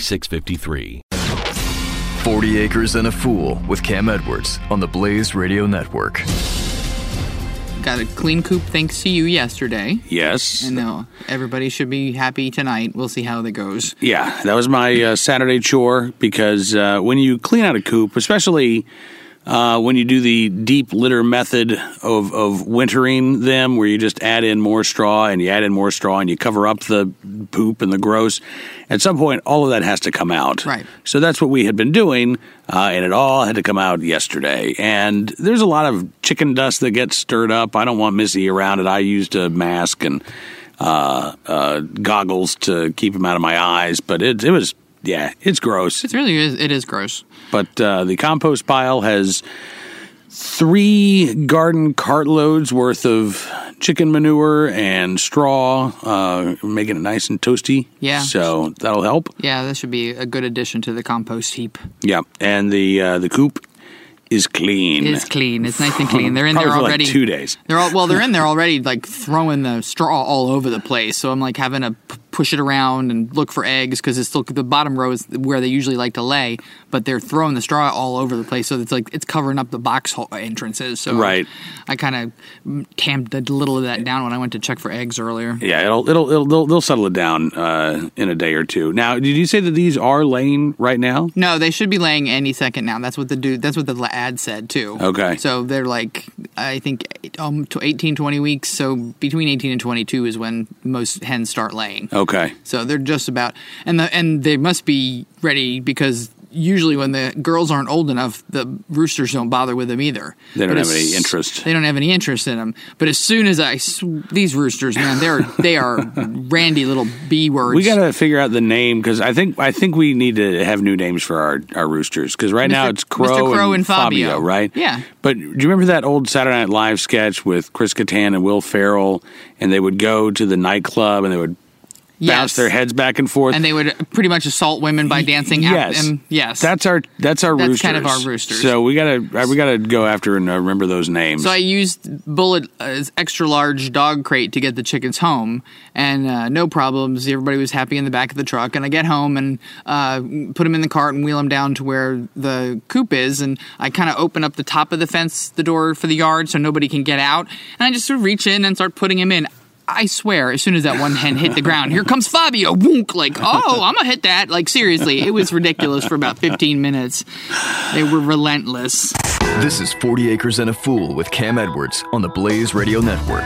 4653. 40 Acres and a Fool with Cam Edwards on the Blaze Radio Network. Got a clean coop thanks to you yesterday. Yes. And now everybody should be happy tonight. We'll see how that goes. Yeah, that was my uh, Saturday chore because uh, when you clean out a coop, especially uh, when you do the deep litter method of, of wintering them, where you just add in more straw and you add in more straw and you cover up the poop and the gross, at some point all of that has to come out. Right. So that's what we had been doing, uh, and it all had to come out yesterday. And there's a lot of chicken dust that gets stirred up. I don't want Missy around it. I used a mask and uh, uh, goggles to keep him out of my eyes, but it, it was yeah, it's gross. It really is. It is gross. But uh, the compost pile has three garden cartloads worth of chicken manure and straw, uh, making it nice and toasty. Yeah. So that'll help. Yeah, that should be a good addition to the compost heap. Yeah, and the uh, the coop is clean. It is clean. It's nice and clean. They're in there already. Like two days. They're all well. They're in there already, like throwing the straw all over the place. So I'm like having to p- push it around and look for eggs because it's still the bottom row is where they usually like to lay, but they're throwing the straw all over the place. So it's like it's covering up the box hole entrances. So Right. I kind of tamped a little of that down when I went to check for eggs earlier. Yeah, it'll it'll, it'll they'll, they'll settle it down uh, in a day or two. Now, did you say that these are laying right now? No, they should be laying any second now. That's what the dude. That's what the ad said too. Okay. So they're like, I think, um, to 18, 20 weeks. So between eighteen and twenty two is when most hens start laying. Okay. So they're just about, and the and they must be ready because usually when the girls aren't old enough, the roosters don't bother with them either. They don't But have any interest. They don't have any interest in them. But as soon as I sw- these roosters, man, they're they are randy little b words. We got to figure out the name because I think I think we need to have new names for our, our roosters because right now it's Crow, Mr. Crow and, and Fabio. right? Yeah. But do you remember that old Saturday Night Live sketch with Chris Kattan and Will Ferrell, and they would go to the nightclub and they would bounce their heads back and forth, and they would pretty much assault women by dancing yes, at them. Yes, that's our that's our That's roosters. kind of our roosters. So we gotta we gotta go after and uh, remember those names. So I used Bullet as extra large dog crate to get the chickens home, and uh, no problems. Everybody was happy in the back of the truck. And I get home and uh, put them in the cart and wheel them down to where the coop is. And I kind of open up the top of the fence, the door for the yard, so nobody can get out. And I just sort of reach in and start putting him in. I swear, as soon as that one hen hit the ground, here comes Fabio. Woonk, like, oh, I'm gonna hit that. Like, seriously, it was ridiculous for about 15 minutes. They were relentless. This is 40 Acres and a Fool with Cam Edwards on the Blaze Radio Network.